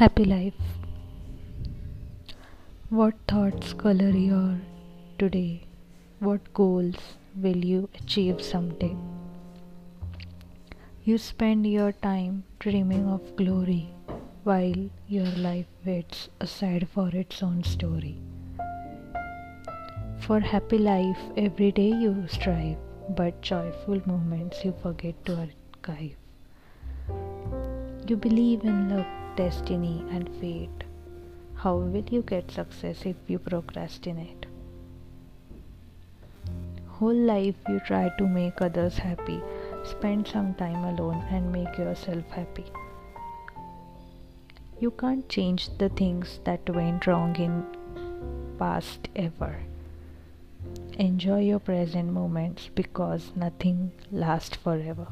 Happy life. What thoughts color your today? What goals will you achieve someday? You spend your time dreaming of glory while your life waits aside for its own story. For happy life, every day you strive, but joyful moments you forget to archive. You believe in luck, destiny, and fate. How will you get success if you procrastinate? Whole life you try to make others happy. Spend some time alone and make yourself happy. You can't change the things that went wrong in past ever. Enjoy your present moments because nothing lasts forever.